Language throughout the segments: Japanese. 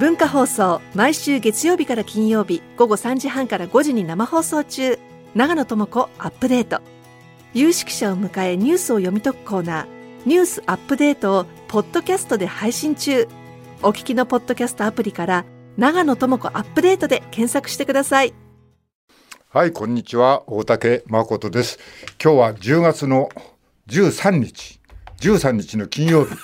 文化放送毎週月曜日から金曜日午後3時半から5時に生放送中。長野智子アップデート。有識者を迎えニュースを読み解くコーナー。ニュースアップデートをポッドキャストで配信中。お聞きのポッドキャストアプリから長野智子アップデートで検索してください。はいこんにちは。大竹誠です。今日は10月の13日。13日の金曜日。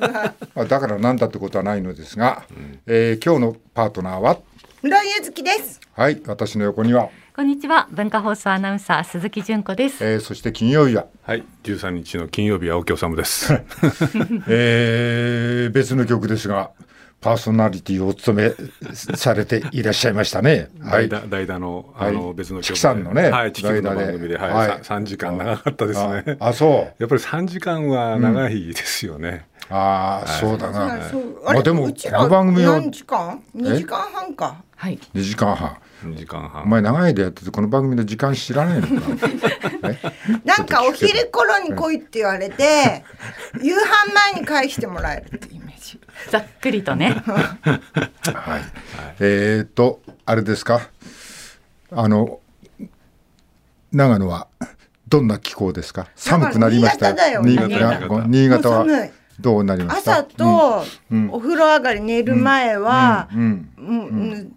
だ。だから何だってことはないのですが、うん、えー、今日のパートナーは？村井ゆずきです。はい私の横には。こんにちは。文化放送アナウンサー鈴木純子です、えー、そして金曜日は？はい13日の金曜日青木治です。えー、別の曲ですがパーソナリティをお務めされていらっしゃいましたね。はい、代打のあの別の曲さんのね、はい、チキの番組で、はい、三時間長かったですね。あ、そう。やっぱり三時間は長いですよね。ああ、そうだな。まあでもこの番組は何時間？二時間半か。はい。二時間半。2時間半お前長いでやっててこの番組の時間知らないのか？なんかお昼頃に来いって言われて夕飯前に返してもらえるってざっくりとね。はい、えー、っとあれですか？あの長野はどんな気候ですか？寒くなりました新潟新潟はどうなりまし朝とお風呂上がり寝る前は、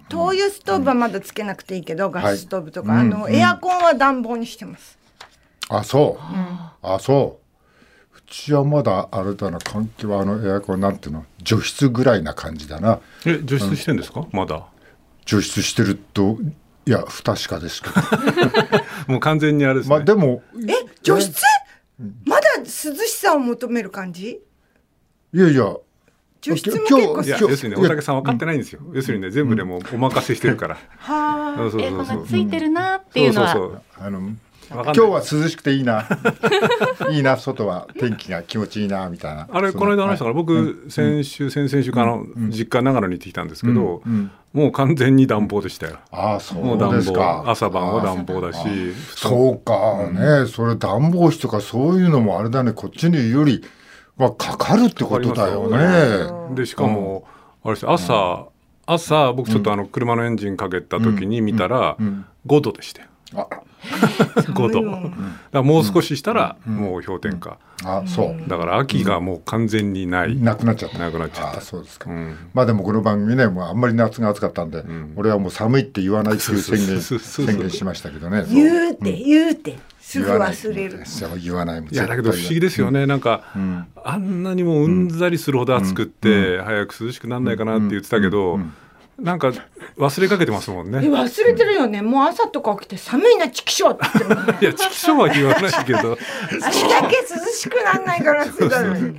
灯油ストーブはまだつけなくていいけど、ガスストーブとか、あの、エアコンは暖房にしてます。あ、そう。あ、そう。うちはまだあれだな換気はあのエアコンなんていうの除湿ぐらいな感じだな。え除湿してんですか、うん、まだ。除湿してるといや不確かですけど。もう完全にあれです、ね、まあでもえ除湿？まだ涼しさを求める感じ？いやいや。除湿も結構いや要するにね大竹さん分かってないんですよ、要するにね全部でもお任せしてるから、はあ。そうそうそうついてるなっていうのは、そうそうそう。あの今日は涼しくていいな。いいな外は。天気が気持ちいいなみたいな。あれこの間話したから、僕、先週先々週かの、実家長野に行ってきたんですけど、もう完全に暖房でしたよ。ああそうですか。朝晩は暖房だしそうかね、それ暖房費とかそういうのもあれだね。こっちにいるよりまあ、かかるってことだよね。でしかも、あれです朝、朝僕ちょっとあの車のエンジンかけた時に見たら5度でしたよ。5度、だもう少ししたらもう氷点下、あそう。だから秋がもう完全にない、なくなっちゃった。なくなっちゃった。そうですか、まあでもこの番組ねもうあんまり夏が暑かったんで、俺はもう寒いって言わないっていう宣言宣言しましたけどね。言うて言うて、すぐ忘れる。言わないいやだけど不思議ですよね、なんか、あんなにもうんざりするほど暑くって、早く涼しくなんないかなって言ってたけど、なんか忘れかけてますもんね。忘れてるよね。もう朝とか起きて寒いなチキショって。いやチキショは言わないけど。あれだけ涼しくなんないからってたのに。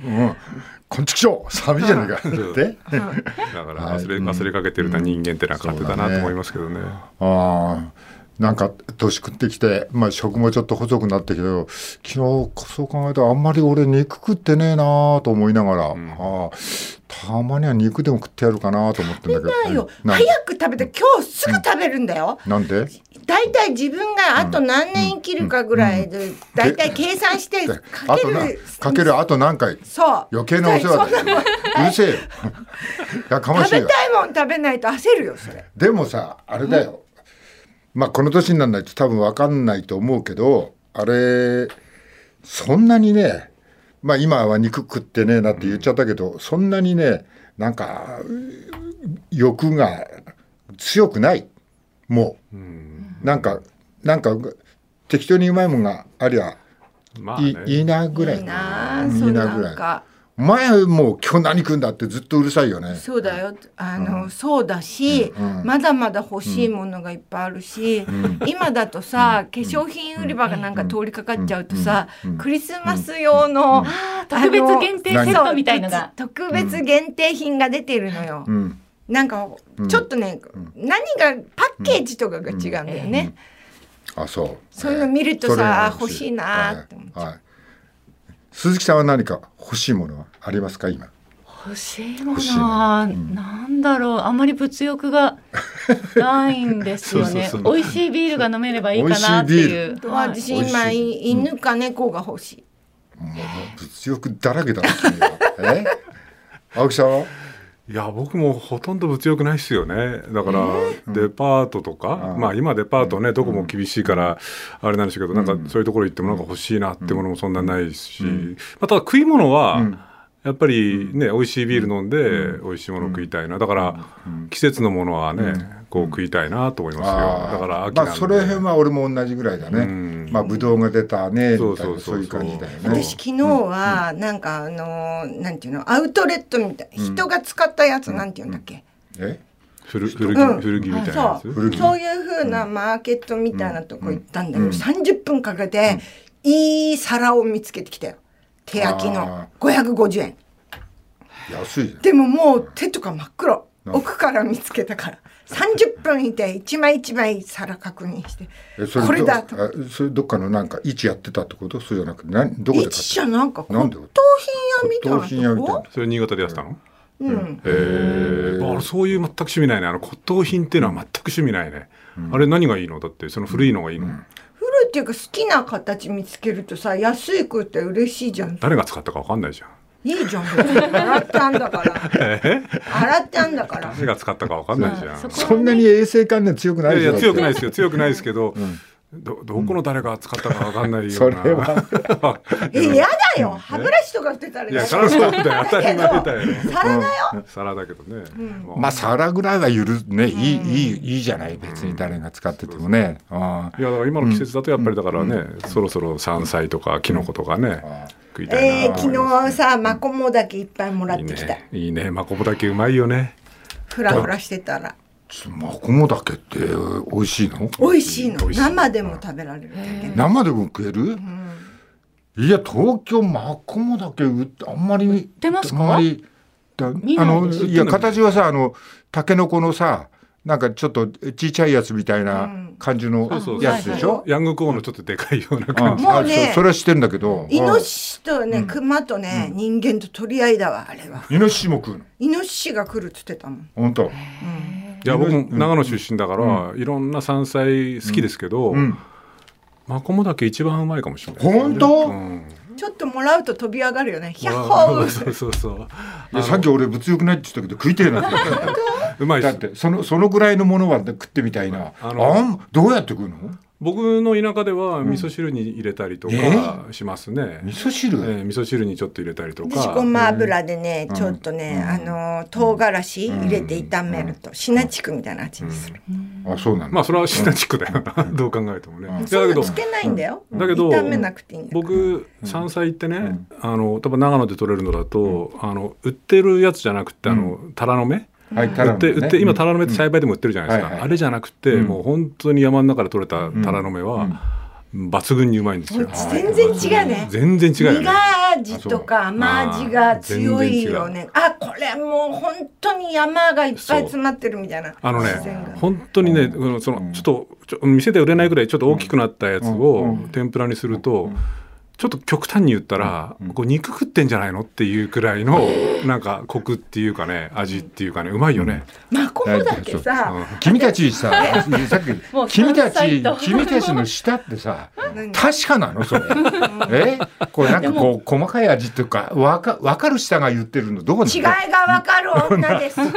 こんちきしょう寒いじゃないか って。だから忘れ忘れかけてるな人間ってな感じだなと思いますけどね。ああ。なんか年食ってきて、まあ、食もちょっと細くなってきて昨日そう考えたらあんまり俺肉食ってねえなと思いながら、うん、あたまには肉でも食ってやるかなと思ってんだけど、早く食べて今日すぐ食べるんだよ、うん、なんで？大体自分があと何年生きるかぐらいで大体計算してかける、かけるあと何回？そう。余計なお世話だ。よう。るせえよ。い やかましい食べたいもん食べないと焦るよそれ。でもさあれだよ、まあこの年にならないと多分分かんないと思うけどあれそんなにねまあ今は肉食ってねえなって言っちゃったけど、うん、そんなにねなんか欲が強くない。もう、うん、なんかなんか適当にうまいもんがありゃ、まあね、いいなぐらい。いいなぐらい。前もう今日何食うんだってずっとうるさいよね。そうだよ。あの、うん、そうだし、うんまだまだ欲しいものがいっぱいあるし、うん、今だとさ、化粧品売り場がなんか通りかかっちゃうとさ、クリスマス用の、特別限定セットみたいのが特別限定品が出てるのよ。なんかちょっとね、何がパッケージとかが違うんだよね。あ、そう。そういうの見るとさ、欲しい。なって思っちゃう。はい鈴木さんは何か欲しいものはありますか？今。欲しいものは、うん、なんだろう。あまり物欲が ないんですよね。美味しいビールが飲めればいいかなっていう。私今犬か猫が欲しい、もう物欲だらけだえ？青木さんは？いや僕もほとんど物欲ないっすよね。だからデパートとか、まあ今デパートねどこも厳しいからあれなんですけど、なんかそういうところ行ってもなんか欲しいなってものもそんなないし、まあ、ただ食い物は、やっぱりね、美味しいビール飲んで、美味しいもの食いたいな。だから、季節のものはね、こう食いたいなと思いますよ。だからまあ、それ辺は俺も同じぐらいだね。まあ、ぶどうが出たね、みたいな、そういう感じだよね。私、昨日は、なんか、あの、なんていうの、アウトレットみたい、人が使ったやつ、なんていうんだっけ？え？古古着、古着みたいなやつ？そう。そういうふうなマーケットみたいなとこ行ったんだけど、30分かけて、いい皿を見つけてきたよ。手焼きの550円。安いでももう手とか真っ黒奥から見つけたから。30分いて一枚一枚皿確認して。これだと。それどっかのなんか位置やってたってこと？そうじゃなくて何どこで買ったじゃなんか骨董品屋みたいな骨董品屋みたいなそれ新潟でやってたの？うん、へえそういう全く趣味ないね。あの骨董品っていうのは全く趣味ないね、うん、あれ何がいいの？だってその古いのがいいの、うん。古いっていうか好きな形見つけるとさ安い食って嬉しいじゃん。誰が使ったか分かんないじゃんいいじゃん洗ってあんだから。洗ってあんだから。誰が使ったかわかんないじゃん。そんなに衛生観念強くないいや強くないですよ。強くないですけど、うんどどこの誰が使ったかわかんないような。それは。えやだよ。歯ブラシとかってたら。いや皿そうだよ。当たり前 だよ。皿だよ。皿だけどね。まあ皿ぐらいは許ね。いいいいいいじゃない。別に誰が使っててもね。いやだから今の季節だとやっぱりだからねそろそろ山菜とかキノコとかね。食いたいえー、昨日さマコモダケいっぱいもらってきた。いいね。マコモダケうまいよね。ふらふらしてたらマコモダケって美味しいの？美味しいの。生でも食べられる生でも食える、うん、いや東京マコモダケあんまり売ってますか？あんまりあのいや形はさあのタケノコのさなんかちょっとちっちゃいやつみたいな感じのやつでしょ、ヤングコーンのちょっとでかいような感じ。もうねそれは知ってんだけど。イノシシとね、クマとね、人間と取り合いだわあれは。イノシシも食うの？イノシシが来るっつってたもん。本当、いや僕も長野出身だから、いろんな山菜好きですけど、マコモだけ一番うまいかもしれない、本当、うんちょっともらうと飛び上がるよね。ヒャッホー。そうそうそう。いやさっき俺物欲ないって言ったけど食いてえなって。うまいだってそのそのぐらいのものは食ってみたいな。あのどうやって食うの？僕の田舎では味噌汁に入れたりとかしますね。味噌汁、えー、味噌汁にちょっと入れたりとか。ごま油でね、ちょっとね、あの唐辛子入れて炒めるとシナチクみたいな味にする。あ、そうなんまあそれはシナチクだよな。どう考えてもね。だけどつけないんだよ。だけど炒めなくていいんだ。僕山菜ってね、あの多分長野で取れるのだと、あの売ってるやつじゃなくてあのタラの芽。はい、売って売って今タラの芽って栽培でも売ってるじゃないですか、あれじゃなくて、もう本当に山の中で採れたタラの芽は、抜群にうまいんですよ。全然違うね。全然違う、ね。苦味とか甘味が強いよね。あこれもう本当に山がいっぱい詰まってるみたいな。あのね、本当にね、そのちょっと店で売れないぐらいちょっと大きくなったやつを天ぷらにすると。ちょっと極端に言ったら、うん、こう肉食ってんじゃないのっていうくらいのなんかコクっていうかね味っていうかねうまいよね。マコモだけさ、君たちさ さっき君たち君たちの舌ってさ確かなのそれ。え？これなんかこう細かい味っていうかわかわかる舌が言ってるのどこ違いがわかる女です。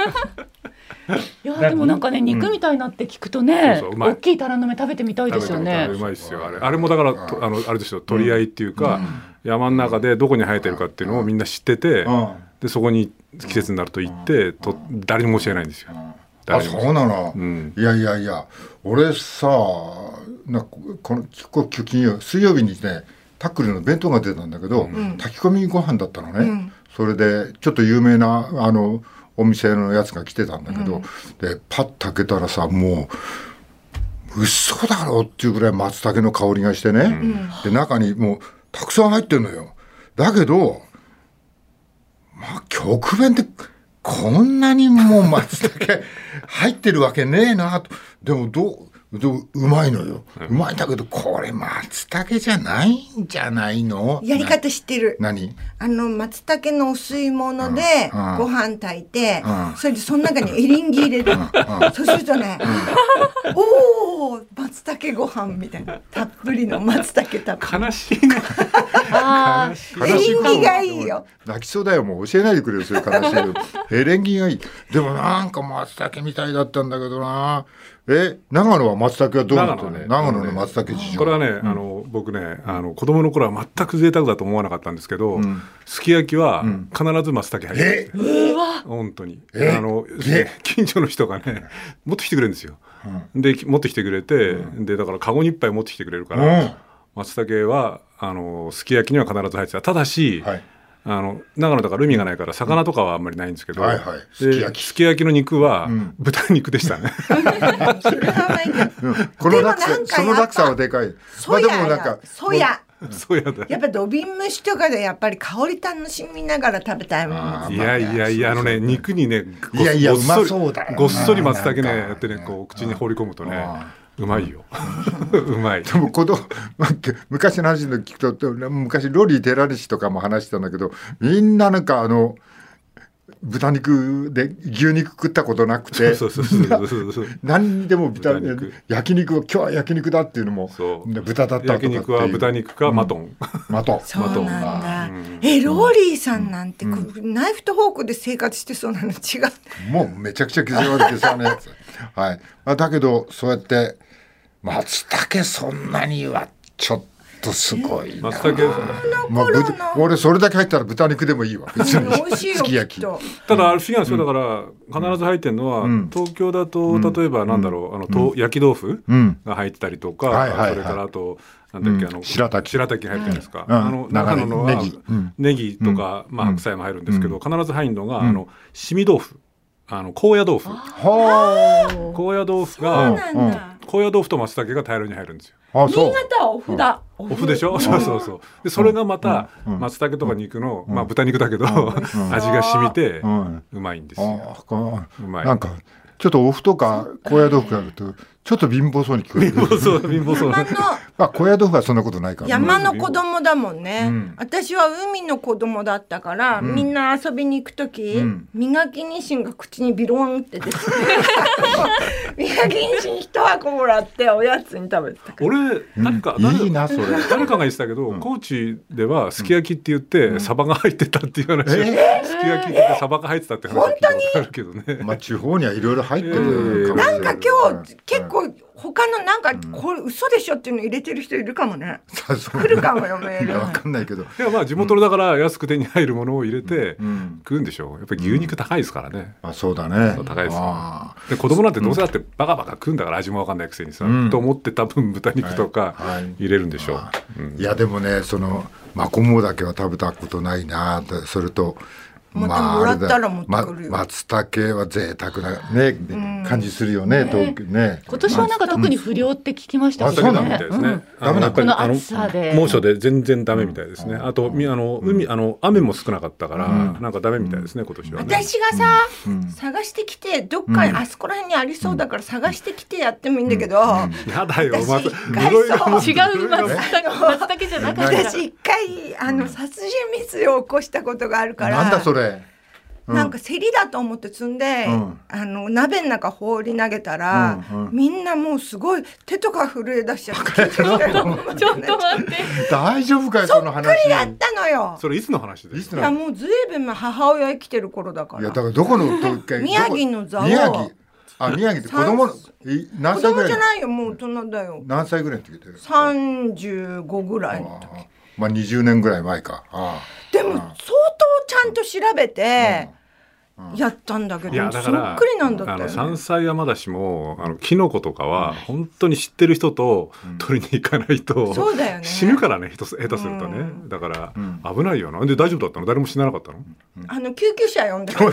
いやでもなんかね肉みたいなって聞くとね、大きいタラの芽食べてみたいですよね。うまいですよあれ。あれもだからあのあれですよ取り合いっていうか、山の中でどこに生えてるかっていうのをみんな知ってて、でそこに季節になると行ってと誰にも教えないんですよ。あそうなの、うん、いやいやいや俺さなこの金曜水曜日にねタックルの弁当が出たんだけど、うん、炊き込みご飯だったのね、うん、それでちょっと有名なあのお店のやつが来てたんだけど、うん、でパッと開けたらさもう嘘だろっていうぐらい松茸の香りがしてね、うん、で中にもうたくさん入ってるのよ。だけどまあ極弁ってこんなにもう松茸 入ってるわけねえなと。でもどうでもうまいのよ、うまいんだけどこれ松茸じゃないんじゃないの？やり方知ってる。何？あの松茸のお吸い物でうんうん。ご飯炊いて、うん。それでその中にエリンギ入れる、そうするとね、おお松茸ご飯みたいな。たっぷりの松茸たっぷり。悲しいなあエリンギがいいよ。泣きそうだよ。もう教えないでくれよそういう悲しいの。エレンギがいい。でもなんか松茸みたいだったんだけどな。え長野は松茸はどうなったの？長野ね。長野の松茸事情。これはね、あの僕ねあの子供の頃は全く贅沢だと思わなかったんですけど、すき焼きは必ず松茸入ってる、え？本当に。え？あのえ？近所の人がね持ってきてくれるんですよ、で持ってきてくれて、でだからカゴに一杯持ってきてくれるから、うん。松茸はあのすき焼きには必ず入ってた。ただし、はい。あの長野だから海がないから魚とかはあんまりないんですけど、はいはい。ですき焼き。すき焼きの肉は豚肉でしたね、うん。この落差その落差はでかい。まあでもなんかソヤそうやだ。やっぱ土瓶蒸しとかでやっぱり香り楽しみながら食べたいもん。いやいやいやあのね肉にねごいやいやごっそりうまそうだごっそり松茸ねやってねこう口に放り込むとねあうまいよ。う まい。でも子供昔の話の聞くと昔ロリー・テラリシとかも話してたんだけどみんななんかあの豚肉で牛肉食ったことなくてそうそうそうそうそう 何にでも豚豚肉。焼肉を今日は焼肉だっていうのもそう。で豚だったとかっていう。焼肉は豚肉かマトン、マトン。そうなんだ、うん。えローリーさんなんて、こうナイフとフォークで生活してそうなの？違う。もうめちゃくちゃ傷悪けさのやつ。はい。まあだけどそうやって松茸そんなにはちょっとすごいな。松茸。まあ、ぶ俺それだけ入ったら豚肉でもいいわ。別に。美味しいよすき焼き。ただあれ不思議なんですよ。だから必ず入ってるのは、ん。東京だと例えばなんだろうあの、と焼き豆腐うん。が入ってたりとか、それからあとなんだっけ、あの白滝。白滝入ってるんですか、うん。あの長野のはネギ。うん。ネギとか、まあ、白菜も入るんですけど、必ず入るのが、あのしみ豆腐。あの高野豆腐。は高野豆腐が高野豆腐と松茸が大量に入るんですよ。新潟はお麩だ、オフでしょ、そうそうそう。でそれがまた松茸とか肉の、まあ豚肉だけど、味が染みてうん。うまいんですよ。うまい。なんかちょっとお麩とか高野豆腐があるとちょっと貧乏そうに聞こえる。貧乏そう貧乏そう。山の あ高野豆腐はそんなことないから。山の子供だもんね、うん。私は海の子供だったから、みんな遊びに行く時、ん。磨きニシンが口にビロンって出て 磨きニシン一箱もらっておやつに食べてた俺なんか、いいなそれ。誰かが言ってたけど、高知ではすき焼きって言って、サバが入ってたっていう話、すき焼きってサバが入ってたって話は聞いたことあるけどね。まあ地方にはいろいろ入ってるかもしれなんか今日結はい構他のなんかこれ嘘でしょっていうの入れてる人いるかもね。さそう。来るかもよメール。いやわかんないけど。いやまあ地元だから安く手に入るものを入れてん。食うんでしょう。やっぱり牛肉高いですからね、あそうだね。高いですよ。あで子供なんてどうせだってバカバカ食うんだから味もわかんないくせにさ、うん。と思って多分豚肉とか入れるんでしょう、あうん。いやでもねそのマコモダケは食べたことないなでそれとまたもらったら持ってくるよ。ま松茸は贅沢なね、感じするよね東京ね。今年はなんか特に不良って聞きましたけどあそうなのねみたいですね。うん。あのやっぱりあのこの暑さで。猛暑で全然ダメみたいですね。あとみあの海あの雨も少なかったからなんかダメみたいですね今年はね。私がさ、探してきてどっかにあそこら辺にありそうだから探してきてやってもいいんだけど、やだよまた違う松茸松茸じゃなかった。私一回あの殺人未遂を起こしたことがあるから。なんだそれなんか競りだと思って積んで、うん。あの鍋の中放り投げたら、うんうん。みんなもうすごい手とか震え出しちゃって。ちょっちょっと待って。大丈夫かよその話。やったのよ。それいつの話ですいつなのいやもうずいぶん母親生きてる頃だから。いやだからどこの 宮城の蔵王宮城？あ宮城って子供何子歳ぐらい供じゃないよもう大人だよ。何歳ぐらいの時って35ぐらいの時。あまあ20年ぐらい前か。あでも相当ちゃんと調べてやったんだけど、いやだそからっくりなんだったあ山。菜はまだしもあのキノコとかは本当に知ってる人と取りに行かないと、そうだよね。死ぬからね人下手するとね、うん。だから、危ないよな。で大丈夫だったの？誰も死ななかったの、あの救急車呼んで。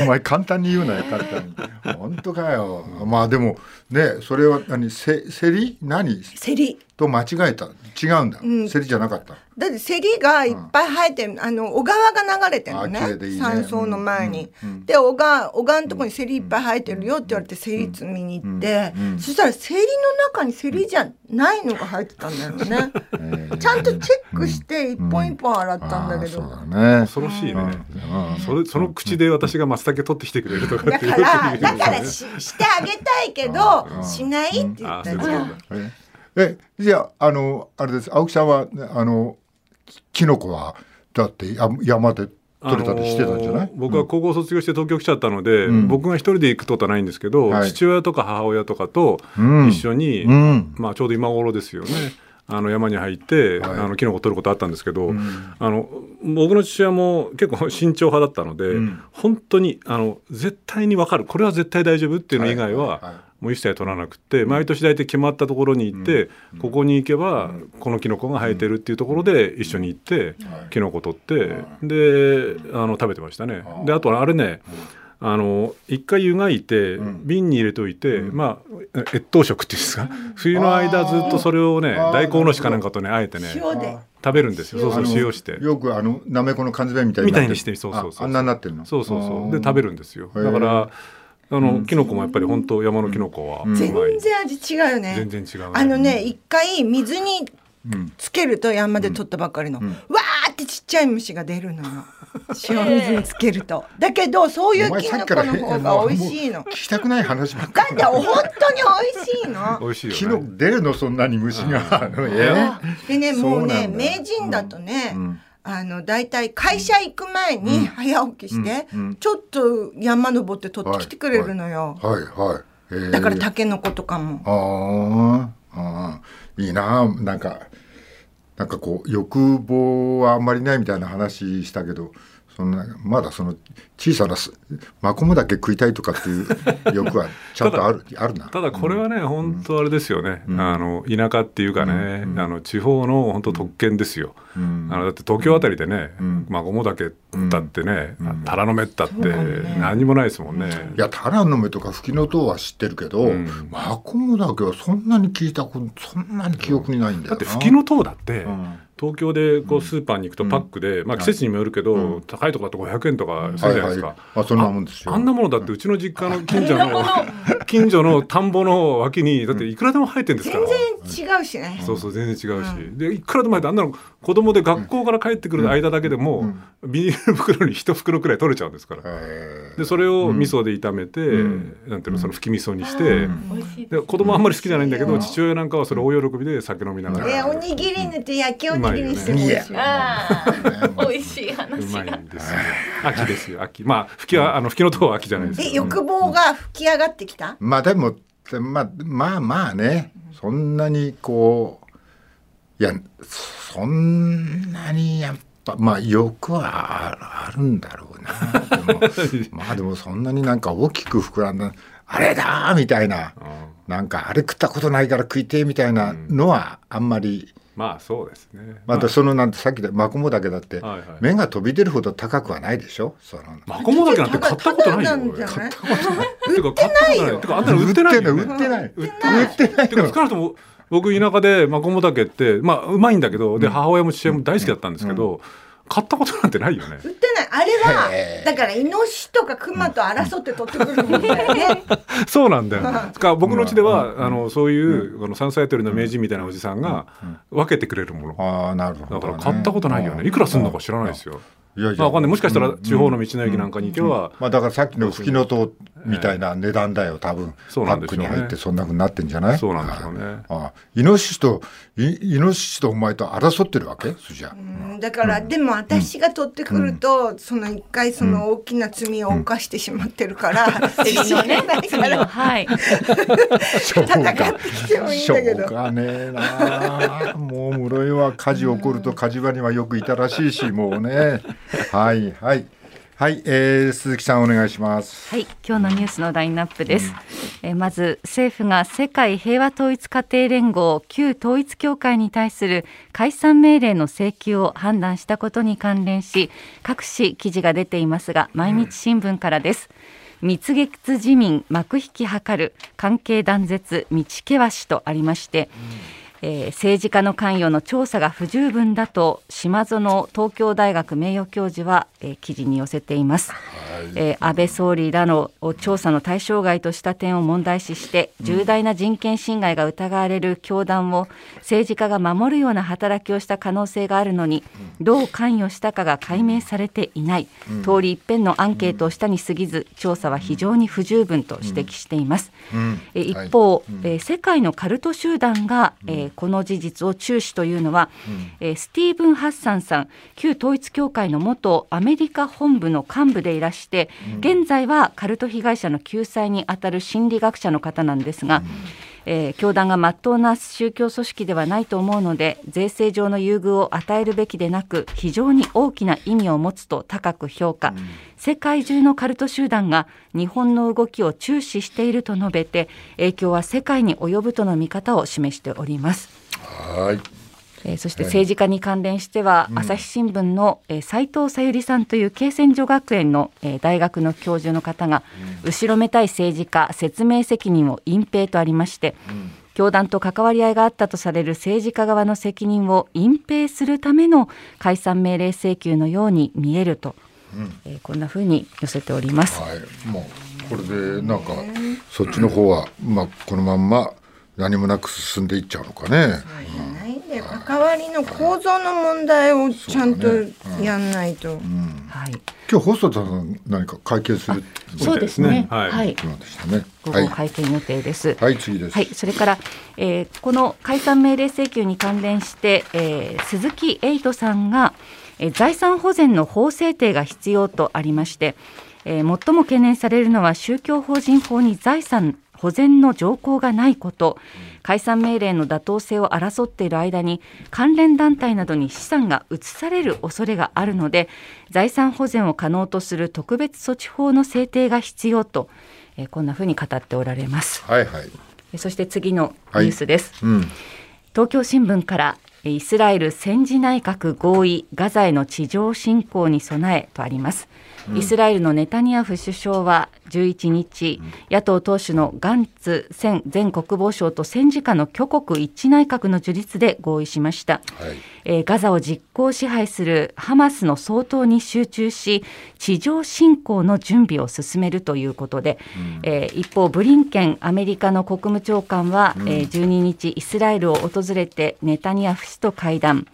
お前簡単に言うなよ簡単に。本当かよ。まあでもねそれは何？せ競り？何？競り。と間違えた。違うんだ、うん。セリじゃなかった。だってセリがいっぱい生えてる、あの小川が流れてるのね。ね。山荘の前に、うんうんで小川小川のとこにセリいっぱい生えてるよって言われてセリ摘みに行って、うんうんそしたらセリの中にセリじゃないのが入ってたんだよね、えー。ちゃんとチェックして一本一本洗ったんだけど、そうだね。恐ろしいね、うん。それその口で私が松茸取ってきてくれるとか。だから だからししてあげたいけどうん。しないって言ったじゃん。ええじゃああのあれです。青木さんはねあのきキノコはだってや山で取れたりしてたんじゃない、あのー僕は高校卒業して東京来ちゃったので、うん。僕が一人で行くことはないんですけど、はい。父親とか母親とかとうん。一緒に、うん。まあ、ちょうど今頃ですよね。あの山に入って、はい。あのキノコ取ることあったんですけど、ん。あの僕の父親も結構慎重派だったので、うん。本当にあの絶対に分かる。これは絶対大丈夫っていうの以外は、はい。はいもう一切取らなくて毎年大体決まったところに行って、ここに行けばこのキノコが生えてるっていうところで一緒に行って、キノコ取って、であの食べてましたね。であとはあれね、あの一回湯がいて瓶に入れといて、まあ越冬食っていうんですか？冬の間ずっとそれをね大根おろしかなんかとねあえてね塩で。食べるんですよ。そうそう塩して。よくあのなめこの缶詰みたいにみたいにしてそうそうそうああんなになってるの？そうそうそう。で食べるんですよ。だからあのキノコもやっぱり本当山のキノコはうまい。全然味違うよね。全然違うね。あのね一回水にうん。つけると山で取ったばっかりの、ん。わーってちっちゃい虫が出るのよ。塩水につけると。だけどそういうキノコの方が美味しいの。聞きたくない話ばっかだ。って本当に美味しいの。美味しいよね。キノコ出るのそんなに虫が。でねもうね名人だとね、うんあの大体会社行く前に早起きして、ちょっと山登って取ってきてくれるのよ、はい。はい、え。ーだからタケノコとかも、あーあー。いいな。なんかなんかこう欲望はあんまりないみたいな話したけどそんなまだその小さなすマコモだけ食いたいとかっていう欲はちゃんとあるあるな。ただこれはね、本当あれですよね、あの田舎っていうかね、あの地方の本当特権ですよ、うん。あのだって東京あたりでね、ん。まあゴモだけだってね、タラの芽だって何もないですもんね。いやタラの芽とかフキノトウは知ってるけど、ん。マコモだけはそんなに聞いたことそんなに記憶にないんだよな。だってフキノトウだって、ん東京でこうスーパーに行くとパックで、まあ季節にもよるけど、高いとこだと500円とかするじゃないですか。あそんなもんですよ。あんなものだってうちの実家の近所の 近所の田んぼの脇にだっていくらでも生えてんですから。全然違うしね、そうそう全然違うし、でいくらでも生えてあんなの子供で学校から帰ってくる間だけでも、ビニール袋に一袋くらい取れちゃうんですから。えー。でそれを味噌で炒めて、なんていうのその吹き味噌にして、で子供あんまり好きじゃないんだけど父親なんかはそれ大喜びで酒飲みながでら、おにぎり塗って焼きおにぎりにしてもうまいよね美味しい。よあー。美味しいう話まいですよ。秋ですよ秋。まあ吹きはあの吹きの塔は秋じゃないですえけど、欲望が吹き上がってきた、まあでもまあまあまあね。そんなにこういやそんなにやっぱまあ欲はあるんだろうな。でも まあでもそんなになんか大きく膨らんだあれだーみたいな。なんかあれ食ったことないから食いてーみたいなのはあんまり、まあそうですね。またそのなんてさっきでマコモだけだってはいはい。目が飛び出るほど高くはないでしょ？そのマコモダケなんて買ったことないよただなんじ俺。ゃない。てか買ったことないてかあんなの売ってない売ってない。売ってない。売ってない。てか少なくとも僕田舎でマコモダケってまあうまいんだけどで母親も父親も大好きだったんですけど、買ったことなんてないよね。売ってない。あれはだからイノシシとかクマと争って取ってくるもんだよね。そうなんだよ。つか僕の家では、あのそういう、あの山菜採りの名人みたいなおじさんが分けてくれるもの。ああなるほど、ね、だから買ったことないよね。いくらすんのか知らないですよ。いやいや。まあわかんない。もしかしたら地方の道の駅なんかに行けば、まあだからさっきの吹きの塔みたいな値段だよ多分。そうなんでしょうね。パックに入ってそんなふうになってんじゃない？そうなんでしょうね。ああ。イノシシとイイノシシとお前と争ってるわけ？それじゃうんだから、でも私が取ってくると、その一回その大きな罪を犯してしまってるから、セリのねないから。はい戦ってきてもいいんだけど。しょうがねえな。もう室井は火事起こると火事場にはよくいたらしいしもうね。はいはいはい、えー、鈴木さんお願いしますはい、今日のニュースのラインナップです。えーまず政府が世界平和統一家庭連合旧統一教会に対する解散命令の請求を判断したことに関連し、各紙記事が出ていますが、毎日新聞からです。蜜月自民幕引き図る関係断絶道険しとありまして、えー、政治家の関与の調査が不十分だと島園東京大学名誉教授は、えー、記事に寄せています、はい、えー、安倍総理らの調査の対象外とした点を問題視して重大な人権侵害が疑われる教団を政治家が守るような働きをした可能性があるのにどう関与したかが解明されていない、うん、通り一遍のアンケートをしたに過ぎず調査は非常に不十分と指摘しています、うん、え一方、はい、えー、世界のカルト集団が、えーこの事実を注視というのは、うん、えー、スティーブン・ハッサンさん旧統一教会の元アメリカ本部の幹部でいらして、うん、現在はカルト被害者の救済にあたる心理学者の方なんですが、うんえー、教団が真っ当な宗教組織ではないと思うので税制上の優遇を与えるべきでなく非常に大きな意味を持つと高く評価、うん、世界中のカルト集団が日本の動きを注視していると述べて影響は世界に及ぶとの見方を示しております。はいえー、そして政治家に関連しては、朝日新聞の、えー、斉藤さゆりさんという慶泉女学園の、えー、大学の教授の方が、後ろめたい政治家説明責任を隠蔽とありまして、教団と関わり合いがあったとされる政治家側の責任を隠蔽するための解散命令請求のように見えると、うん、えー、こんなふうに寄せております。はい、もうこれでなんかそっちの方は、まあ、このまんま何もなく進んでいっちゃうのかね。うんで関わりの構造の問題をちゃんとやんないと。はい今日細田さん何か会見するそうですね。はい。はい、午後会見予定です。はい、次です。はい、それから、えー、この解散命令請求に関連して、えー、鈴木エイトさんが、えー、財産保全の法制定が必要とありまして、えー、最も懸念されるのは宗教法人法に財産保全の条項がないこと、解散命令の妥当性を争っている間に関連団体などに資産が移される恐れがあるので財産保全を可能とする特別措置法の制定が必要と、えー、こんなふうに語っておられます。はいはい、そして次のニュースです。はいうん、東京新聞からイスラエル戦時内閣合意ガザへの地上侵攻に備えとあります。イスラエルのネタニヤフ首相は11日、野党党首のガンツ前前国防相と戦時下の挙国一致内閣の樹立で合意しました、はい、えー、ガザを実効支配するハマスの総統に集中し地上侵攻の準備を進めるということで、うん、えー、一方ブリンケンアメリカの国務長官は、うん、えー、12日イスラエルを訪れてネタニヤフ氏と会談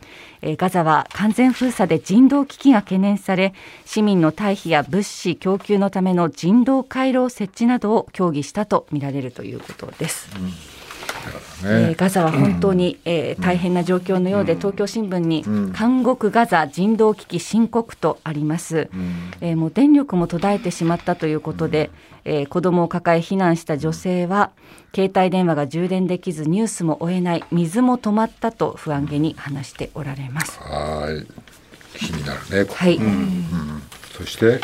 ガザは完全封鎖で人道危機が懸念され市民の退避や物資供給のための人道回廊設置などを協議したとみられるということです。うんね、えー、ガザは本当に、うん、えー、大変な状況のようで、うん、東京新聞に、うん、監獄ガザ人道危機深刻とあります、うん、えー、もう電力も途絶えてしまったということで、うん、えー、子供を抱え避難した女性は携帯電話が充電できずニュースも追えない水も止まったと不安げに話しておられます。はい。気になるね。はい、そして、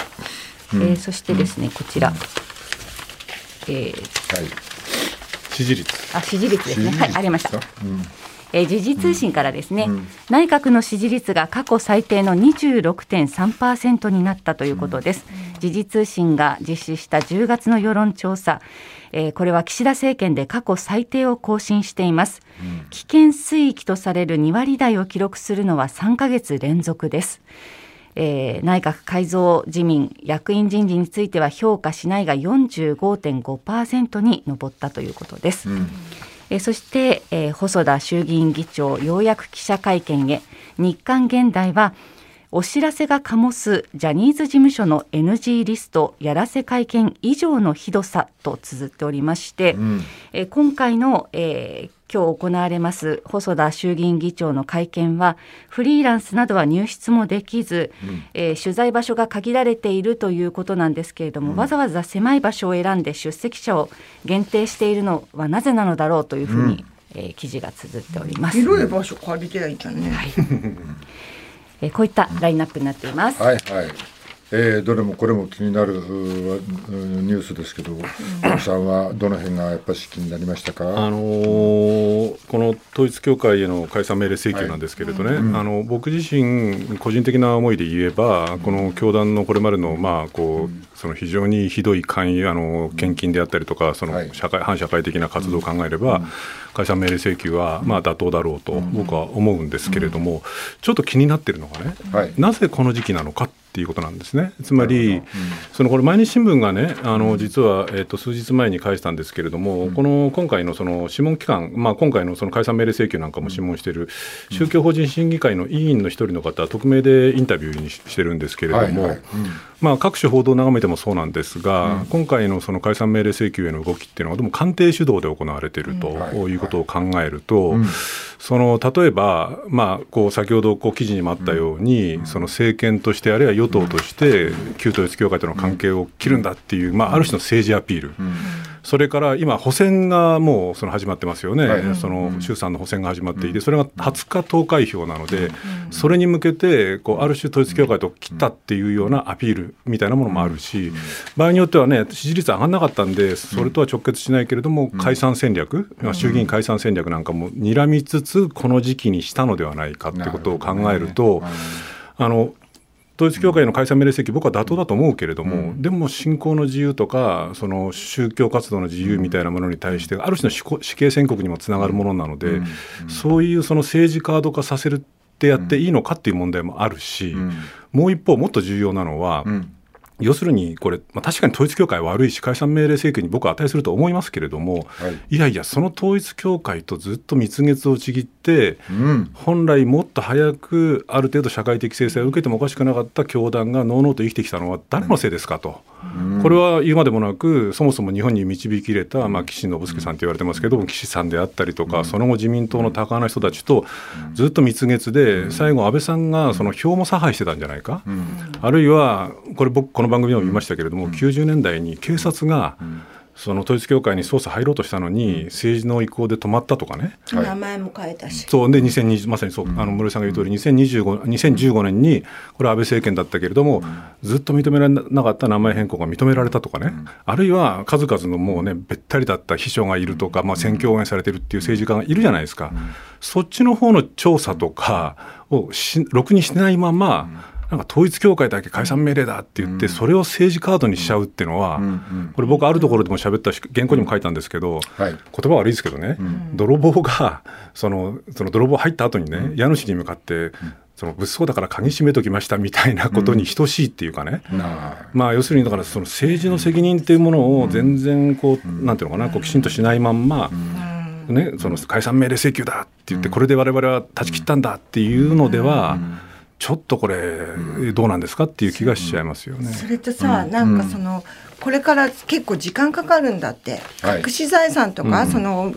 えー、そしてですね、こちら、えー、はい支持率。あ支持率ですね。はいありました、うん。えー、時事通信からですね、うん、内閣の支持率が過去最低の26.3%になったということです、うん、時事通信が実施した10月の世論調査、えー、これは岸田政権で過去最低を更新しています、うん、危険水域とされる2割台を記録するのは3ヶ月連続ですえー、内閣改造自民役員人事については評価しないが45.5%に上ったということです。うん。えそして、えー、細田衆議院議長ようやく記者会見へ。日刊現代はお知らせが醸すジャニーズ事務所の NG リストやらせ会見以上のひどさと綴っておりまして、うん、え今回の、えー、今日行われます細田衆議院議長の会見はフリーランスなどは入室もできず、うん、えー、取材場所が限られているということなんですけれども、うん、わざわざ狭い場所を選んで出席者を限定しているのはなぜなのだろうというふうに、うん、えー、記事が綴っております。広い場所借りてないじゃんね。はいえー、こういったラインナップになっています。はいはい。えー、どれもこれも気になるニュースですけど、うん、さんはどの辺がやっぱり気になりましたか、あのー、この統一教会への解散命令請求なんですけれどね、はいうん、あの僕自身、個人的な思いで言えば、この教団のこれまでの、まあこうその非常にひどい勧誘あの献金であったりとか、その社会反社会的な活動を考えれば、解散命令請求はまあ妥当だろうと僕は思うんですけれども、ちょっと気になってるのがね、なぜこの時期なのかっていうことなんですね。つまり、うん、そのこれ毎日新聞がね、あの実はえっ、と数日前に返したんですけれども、うん、この今回のその諮問機関、まあ今回のその解散命令請求なんかも諮問している宗教法人審議会の委員の一人の方、匿名でインタビューにしてるんですけれども、はいはい。うん、まあ各種報道を眺めてもそうなんですが、今回のその解散命令請求への動きっていうのはでも官邸主導で行われているとい。うことを考えると。その例えば、まあ、こう先ほどこう記事にもあったように、その政権としてあるいは与党として旧統一教会との関係を切るんだっていう、まあ、ある種の政治アピール。それから今、補選がもうその始まってますよね、はい、その衆参の補選が始まっていて、それが20日投開票なので、それに向けてこう、ある種統一教会と切ったっていうようなアピールみたいなものもあるし、場合によってはね、支持率上がらなかったんで、それとは直結しないけれども、解散戦略、衆議院解散戦略なんかも睨みつつ、この時期にしたのではないかってことを考えると、あの統一教会の解散命令請求、僕は妥当だと思うけれども、うん、でも信仰の自由とか、その宗教活動の自由みたいなものに対して、ある種の死刑宣告にもつながるものなので、そういうその政治カード化させるってやっていいのかっていう問題もあるし、もう一方、もっと重要なのは、要するにこれ、まあ、確かに統一教会悪いし、解散命令請求に僕は値すると思いますけれども、はい、いやいや、その統一教会とずっと蜜月をちぎって、うん、本来もっと早くある程度社会的制裁を受けてもおかしくなかった教団がのうのうと生きてきたのは誰のせいですかと。これは言うまでもなく、そもそも日本に導き入れた、まあ、岸信介さんと言われてますけども、岸さんであったりとか、その後、自民党の高派な人たちとずっと蜜月で、最後、安倍さんがその票も差配してたんじゃないか、あるいは、これ、僕、この番組でも見ましたけれども、90年代に警察が、その統一教会に捜査入ろうとしたのに、政治の意向で止まったとかね、名前も変えたし、そう。で2020まさにそう、あの室井さんが言う通り、2025 2015年に、これ、安倍政権だったけれども、ずっと認められなかった名前変更が認められたとかね、あるいは数々のもうね、べったりだった秘書がいるとか、まあ、選挙応援されてるっていう政治家がいるじゃないですか、そっちの方の調査とかをしろくにしてないまま、なんか統一教会だけ解散命令だって言って、それを政治カードにしちゃうっていうのは、これ僕あるところでも喋ったし原稿にも書いたんですけど、言葉悪いですけどね、泥棒がそのその泥棒入った後にね、家主に向かって、その物騒だから鍵閉めときましたみたいなことに等しいっていうかね、うん、まあ要するにだからその政治の責任っていうものを全然こう、うん、なんていうのかなこうきちんとしないまんま、うん、ね、その解散命令請求だって言ってこれで我々は断ち切ったんだっていうのでは、ちょっとこれ、どうなんですかっていう気がしちゃいますよね。それとさ、なんかその、これから結構時間かかるんだって、隠し財産とか、その、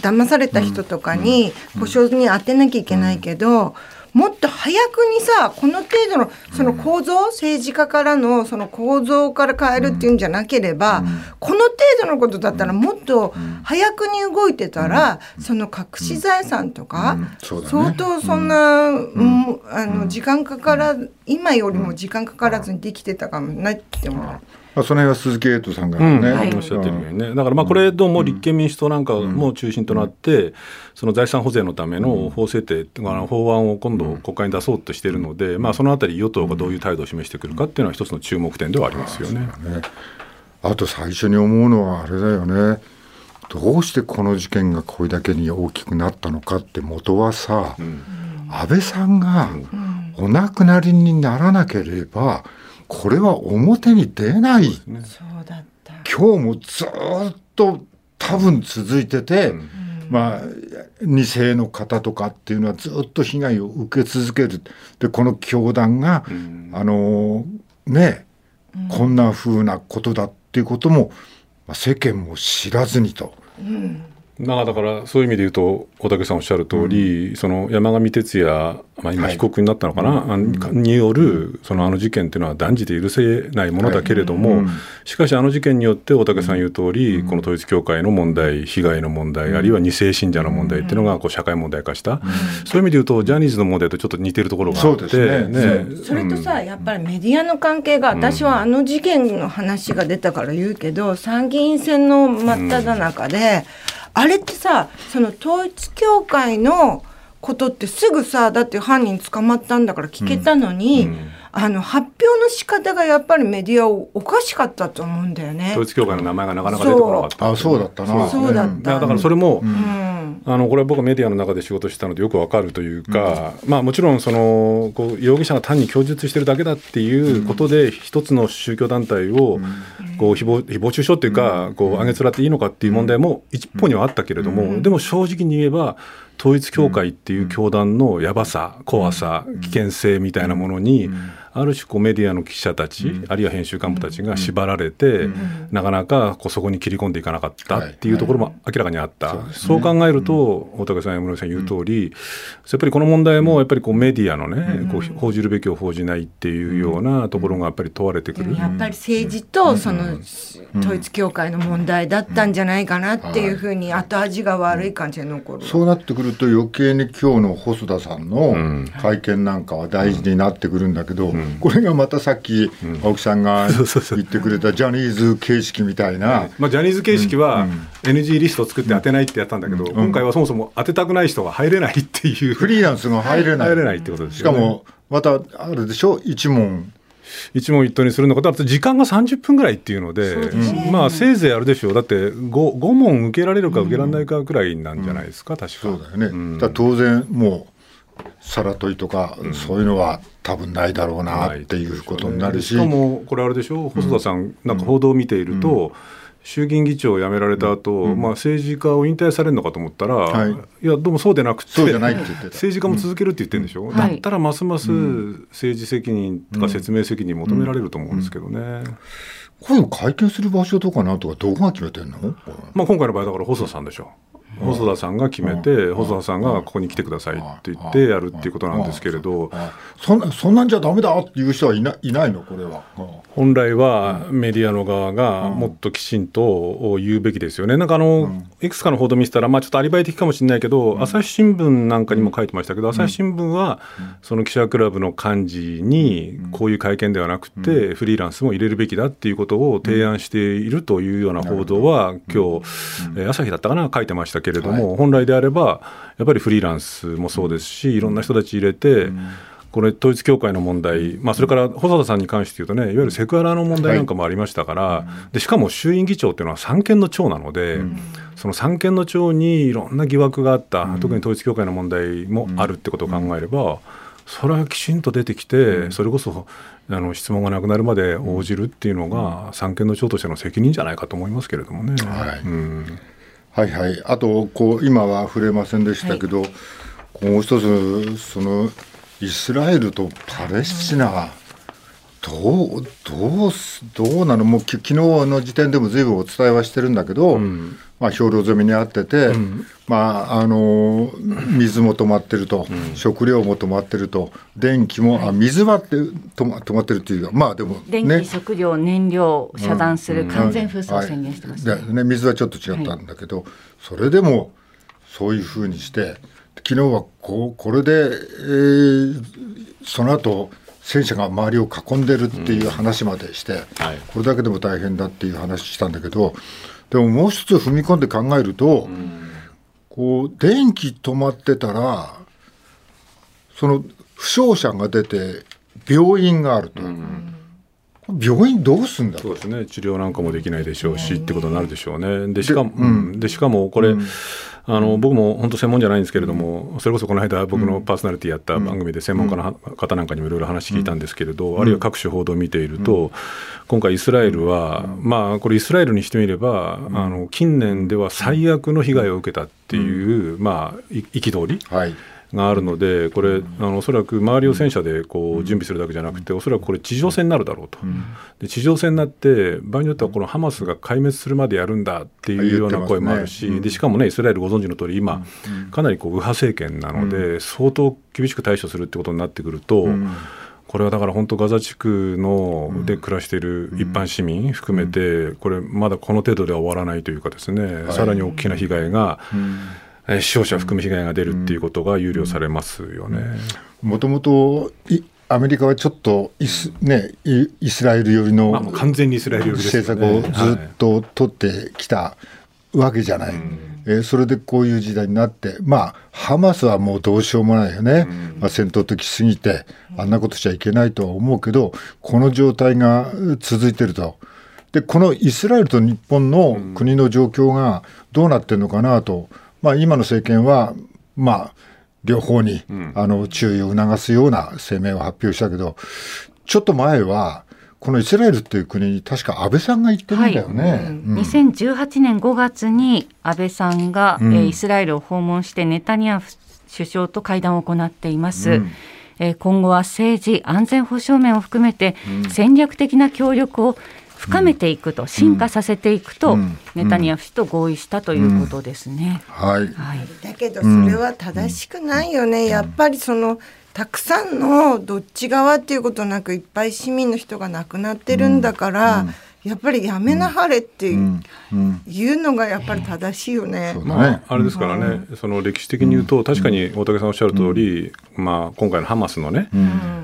騙された人とかに保証に当てなきゃいけないけど、もっと早くにさこの程度のその構造、うん、政治家からのその構造から変えるっていうんじゃなければ、うん、この程度のことだったらもっと早くに動いてたら、うん、その隠し財産とか、相当そんな、あの時間かから今よりも時間かからずにできてたかもなって思う。まあ、その辺は鈴木エイトさんがね、うん、おっしゃってるようにね、だからまあこれ、どうも立憲民主党なんかも中心となって、その財産保全のための法制定、うん、法案を今度、国会に出そうとしているので、まあ、そのあたり、与党がどういう態度を示してくるかっていうのは、一つの注目点ではありますよね。ね。あと最初に思うのは、あれだよね。どうしてこの事件がこれだけに大きくなったのかって元はさ、うん、安倍さんがお亡くなりにならなければ、これは表に出ない、ね、今日もずっと多分続いてて、うん、まあ2世の方とかっていうのはずっと被害を受け続ける。でこの教団が、うん、あのね、うん、こんなふうなことだっていうことも、まあ、世間も知らずにと。まあ、だからそういう意味で言うと大竹さんおっしゃる通り、うん、その山上徹也、まあ、今被告になったのかな、はい、によるそのあの事件っていうのは断じて許せないものだけれども、はいうん、しかしあの事件によって大竹さん言う通り、うん、この統一教会の問題被害の問題あるいは2世信者の問題っていうのがこう社会問題化した、そういう意味で言うとジャニーズの問題とちょっと似てるところがあって。ね、ね、それとさやっぱりメディアの関係が私はあの事件の話が出たから言うけど参議院選の真っ只中で、あれってさその統一教会のことってすぐさだって犯人捕まったんだから聞けたのに、うん。うん、あの発表の仕方がやっぱりメディアおかしかったと思うんだよね。統一教会の名前がなかなか出てこなかったあそうだったな。そうだった、だからそれも、うんあのこれは僕はメディアの中で仕事したのでよくわかるというか、うん、まあ、もちろんそのこう容疑者が単に供述してるだけだっていうことで、一つの宗教団体をこう誹謗誹謗中傷っていうか、こう上げつらっていいのかっていう問題も一方にはあったけれども、でも正直に言えば統一教会っていう教団のやばさ怖さ危険性みたいなものに、ある種こうメディアの記者たち、あるいは編集幹部たちが縛られて、なかなかこうそこに切り込んでいかなかったっていうところも明らかにあった、そう考えると大竹さん山村さん言う通り、やっぱりこの問題もやっぱりこうメディアのね、こう報じるべきを報じないっていうようなところがやっぱり問われてくる。やっぱり政治とその統一教会の問題だったんじゃないかなっていうふうに後味が悪い感じが残る。そうなってくると余計に今日の細田さんの会見なんかは大事になってくるんだけど、これがまたさっき青木さんが 言ってくれたジャニーズ形式みたいな、まあ、ジャニーズ形式は NG リストを作って当てないってやったんだけど、今回はそもそも当てたくない人が入れないっていう。フリーランスが入れない。入れないってことです、ね、しかもまたあるでしょ？一問。一問一答にするのか、だって時間が30分ぐらいっていうので、でまあせいぜいあれでしょう、だって 5, 5問受けられるか受けられないかぐらいなんじゃないですか、うん、確か。そうだよね。うん、だ当然もうさらといとか、うん、そういうのは多分ないだろうなっていうことになるし、ね、しかもこれあれでしょ？う細田さん、なんか報道を見ていると、衆議院議長を辞められた後、うん、まあ政治家を引退されるのかと思ったら、はい、いやどうもそうでなくてそうじゃないって言って政治家も続けるって言ってるんでしょ、うん、だったらますます政治責任とか説明責任求められると思うんですけどね。こういうの会見する場所とかなとかどこが決めてんの、まあ、今回の場合だから細田さんでしょ細田さんが決めて、細田さんがここに来てくださいって言ってやるっていうことなんですけれど、そんなそんなんじゃだめだっていう人はいないないの、これは。本来はメディアの側がもっときちんと言うべきですよね。なんかあの、いくつかの報道見せたら、まあ、ちょっとアリバイ的かもしれないけど、朝日新聞なんかにも書いてましたけど、朝日新聞はその記者クラブの幹事に、こういう会見ではなくて、フリーランスも入れるべきだっていうことを提案しているというような報道は、今日、朝日だったかな、書いてましたけれども、はい、本来であればやっぱりフリーランスもそうですしいろんな人たち入れて、うん、これ統一教会の問題、まあ、それから細田さんに関して言うとねいわゆるセクハラの問題なんかもありましたから、はい、でしかも衆院議長っていうのは三権の長なので、うん、その三権の長にいろんな疑惑があった、うん、特に統一教会の問題もあるってことを考えれば、それはきちんと出てきて、それこそあの質問がなくなるまで応じるっていうのが、三権の長としての責任じゃないかと思いますけれどもね。はい。うんはいはい、あとこう今は触れませんでしたけど、はい、もう一つそのイスラエルとパレスチナ、どうどうどうなの？もう昨日の時点でもずいぶんお伝えはしてるんだけど、うん、まあ、兵糧攻めにあってて、うん、まあ、あの水も止まってると、うん、食料も止まってると電気も、はい、あ水はって止ま止まってるっていうかまあでも、ね、電気食料燃料遮断する完全封鎖を宣言してます、ね。はい、ね水はちょっと違ったんだけど、はい、それでもそういうふうにして昨日はここれで、えー、その後戦車が周りを囲んでるっていう話までして、これだけでも大変だっていう話したんだけどでももう一つ踏み込んで考えると、こう電気止まってたらその負傷者が出て病院があると。病院どうすんだそうですね。治療なんかもできないでしょうしってことになるでしょうね。でしかも、うん、でしかもこれ、うんあの僕も本当専門じゃないんですけれども、それこそこの間僕のパーソナリティやった番組で専門家の方なんかにもいろいろ話聞いたんですけれど、あるいは各種報道を見ていると、今回イスラエルは、まあこれイスラエルにしてみれば、あの近年では最悪の被害を受けたっていう、まあ憤り、はいがあるので、これ、あのおそらく周りを戦車でこう準備するだけじゃなくて、おそらくこれ、地上戦になるだろうと、で地上戦になって、場合によってはこのハマスが壊滅するまでやるんだっていうような声もあるし、でしかもね、イスラエルご存知の通り、今、かなりこう右派政権なので、相当厳しく対処するってことになってくると、これはだから本当、ガザ地区ので暮らしている一般市民含めて、これ、まだこの程度では終わらないというか、ですね、さらに大きな被害が、死傷者含む被害が出るっていうことが憂慮されますよね。もともとアメリカはちょっとイス,、ね、イスラエル寄りの、まあ、完全にイスラエル寄り、政策をずっと取ってきたわけじゃない、はい、えー、それでこういう時代になって、まあ、ハマスはもうどうしようもないよね、うん、まあ、戦闘的すぎて、あんなことしちゃいけないとは思うけど、この状態が続いてると。でこのイスラエルと日本の国の状況がどうなってるのかなと。うんまあ、今の政権は、まあ、両方に、あの注意を促すような声明を発表したけど、ちょっと前は、このイスラエルっていう国に確か安倍さんが行ってるんだよね、はい。うん、2018年5月に安倍さんが、うん、えイスラエルを訪問してネタニヤフ首相と会談を行っています。うん。え今後は政治安全保障面を含めて戦略的な協力を深めていくと、進化させていくと、ネタニヤフ氏と合意したということですね。はい、はい、だけどそれは正しくないよね、やっぱりそのたくさんのどっち側っていうことなくいっぱい市民の人が亡くなってるんだから。やっぱりやめなはれっていうのがやっぱり正しいよね。まあ、あれですからね、その歴史的に言うと、確かに大竹さんおっしゃる通り、まあ、今回のハマスのね、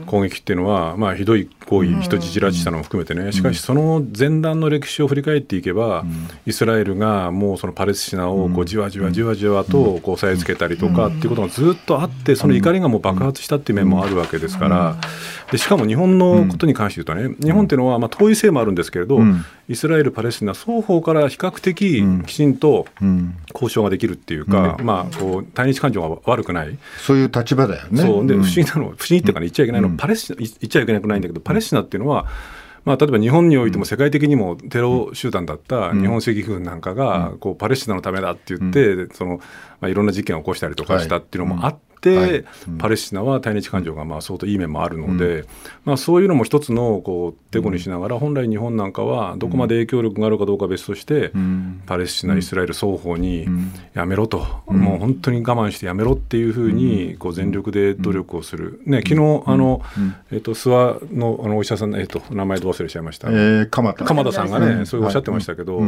攻撃っていうのは、まあ、ひどい行為、人質拉致したのも含めてね、しかしその前段の歴史を振り返っていけば、イスラエルがもうそのパレスチナをこうじわじわじわじわとこう押さえつけたりとかっていうことがずっとあって、その怒りがもう爆発したっていう面もあるわけですから、でしかも日本のことに関して言うとね、日本っていうのはまあ遠いせいもあるんですけれど、イスラエル、パレスチナ双方から比較的きちんと交渉ができるっていうか、まあ、こう対日感情が悪くない、そういう立場だよね。そう。で不思議なの、不思議っていうか、ね、言っちゃいけないの、パレスチナ言っちゃいけなくないんだけど、パレスチナっていうのは、まあ、例えば日本においても世界的にもテロ集団だった日本赤軍なんかがこうパレスチナのためだって言ってその、まあ、いろんな事件を起こしたりとかしたっていうのもあって。はい、パレスチナは対日感情がまあ相当いい面もあるので、うん、まあ、そういうのも一つのこうてこにしながら、本来日本なんかはどこまで影響力があるかどうかは別として、うん、パレスチナ、イスラエル双方にやめろと、うん、もう本当に我慢してやめろっていうふうにこう全力で努力をする、ね、昨日あの、えー、と諏訪のあのお医者さん、えー、と名前ど忘れちゃいました、えー、鎌田鎌田さんがね、そうおっしゃってましたけど、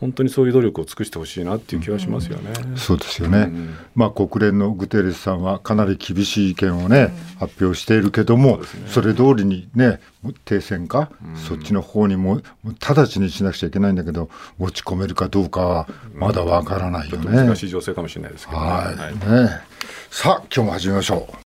本当にそういう努力を尽くしてほしいなっていう気がしますよね。そうですよね、まあ、国連のグテーレスさんはかなり厳しい意見をね、発表しているけども、それ通りにね、停戦か、そっちの方にも直ちにしなくちゃいけないんだけど、持ち込めるかどうかはまだわからないよね。難しい情勢かもしれないですけどね。はい、ねさあ、今日も始めましょう。